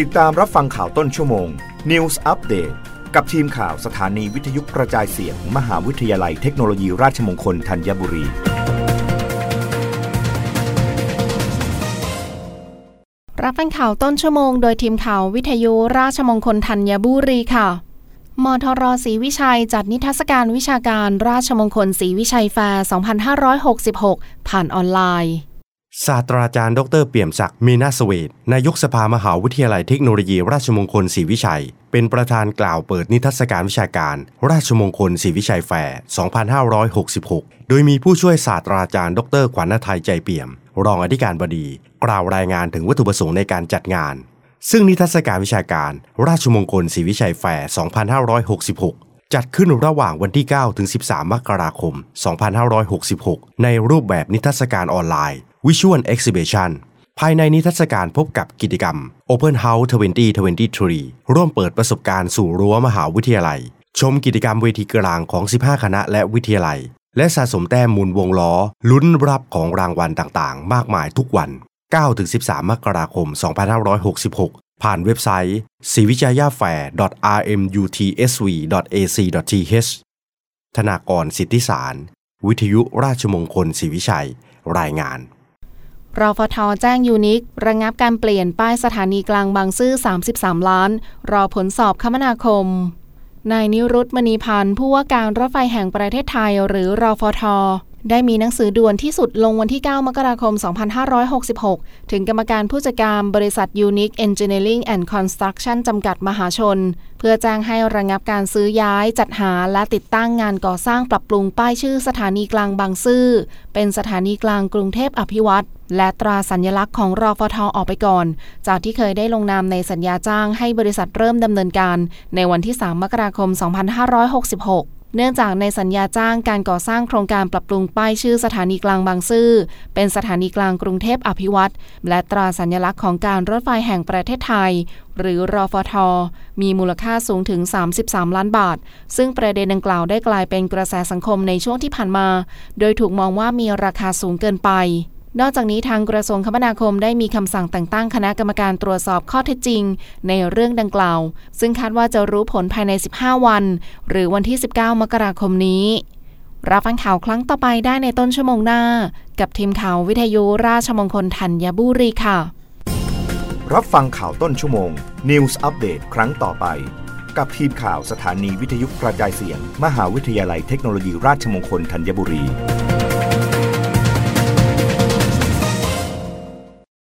ติดตามรับฟังข่าวต้นชั่วโมง News Update กับทีมข่าวสถานีวิทยุกระจายเสียงมหาวิทยาลัยเทคโนโลยีราชมงคลธัญบุรี รับฟังข่าวต้นชั่วโมงโดยทีมข่าววิทยุราชมงคลธัญบุรีค่ะมทรศรีวิชัยจัดนิทรรศการวิชาการราชมงคลศรีวิชัยแฟร์ 2566 ผ่านออนไลน์ ศาสตราจารย์ดรเปี่ยมศักดิ์มีนาสเวตนายกสภามหาวิทยาลัยเทคโนโลยี ราชมงคลศรีวิชัย เป็นประธานกล่าวเปิดนิทรรศการวิชาการ ราชมงคลศรีวิชัยแฟร์ 2566 โดยมีผู้ช่วยศาสตราจารย์ดรขวัญหทัยใจเปี่ยม รองอธิการบดี กล่าวรายงานถึงวัตถุประสงค์ในการจัดงาน ซึ่งนิทรรศการวิชาการ ราชมงคลศรีวิชัยแฟร์ 2566จัดขึ้นระหว่างวันที่ 9 ถึง 13 มกราคม 2566 ในรูปแบบนิทรรศการออนไลน์ Visual Exhibition ภายในนิทรรศการพบกับกิจกรรม Open House 2023 ร่วมเปิดประสบการณ์สู่รั้วมหาวิทยาลัย ชมกิจกรรมเวทีกลางของ 15 คณะและวิทยาลัย และสะสมแต้มมูลวงล้อ ลุ้นรับของรางวัลต่างๆ มากมายทุกวัน 9-13 มกราคม 2566 ผ่านเว็บไซต์ c i v i j a y a f a i r rmutsv.ac.th ธนากรสิทธิสาร วิทยุราชมงคลศรีวิชัย รายงาน รฟทแจ้งยูนิคระงับการเปลี่ยนป้ายสถานีกลางบางซื่อ 33 ล้าน รอผลสอบคมนาคม นายนิรุตมณีพันธ์ผู้ว่าการรถไฟแห่งประเทศไทย หรือรอฟทได้มีหนังสือด่วนที่สุดลงวันที่ 9 มกราคม 2566 ถึงกรรมการผู้จัดการบริษัท Unique Engineering and Construction จำกัดมหาชน เพื่อแจ้งให้ระงับการซื้อย้ายจัดหาและติดตั้งงานก่อสร้างปรับปรุงป้ายชื่อสถานีกลางบางซื่อ เป็นสถานีกลางกรุงเทพอภิวัตร และตราสัญลักษณ์ของรอฟทออกไปก่อน จากที่เคยได้ลงนามในสัญญาจ้างให้บริษัทเริ่มดำเนินการ ในวันที่ 3 มกราคม 2566เนื่องจากในสัญญาจ้างการก่อสร้างโครงการปรับปรุงป้ายชื่อสถานีกลางบางซื่อ เป็นสถานีกลางกรุงเทพอภิวัตรและตราสัญลักษณ์ของการรถไฟแห่งประเทศไทย หรือรอฟท มีมูลค่าสูงถึง 33 ล้านบาท ซึ่งประเด็นดังกล่าวได้กลายเป็นกระแสสังคมในช่วงที่ผ่านมา โดยถูกมองว่ามีราคาสูงเกินไป นอกจากนี้ทางกระทรวงคมนาคมได้มีคำสั่งแต่งตั้งคณะกรรมการตรวจสอบข้อเท็จจริง ในเรื่องดังกล่าว ซึ่งคาดว่าจะรู้ผลภายใน 15 วัน หรือวันที่ 19 มกราคมนี้ รับฟังข่าวครั้งต่อไปได้ในต้นชั่วโมงหน้า กับทีมข่าววิทยุราชมงคลธัญบุรีค่ะ รับฟังข่าวต้นชั่วโมง News Update ครั้งต่อไป กับทีมข่าวสถานีวิทยุกระจายเสียง มหาวิทยาลัยเทคโนโลยีราชมงคลธัญบุรี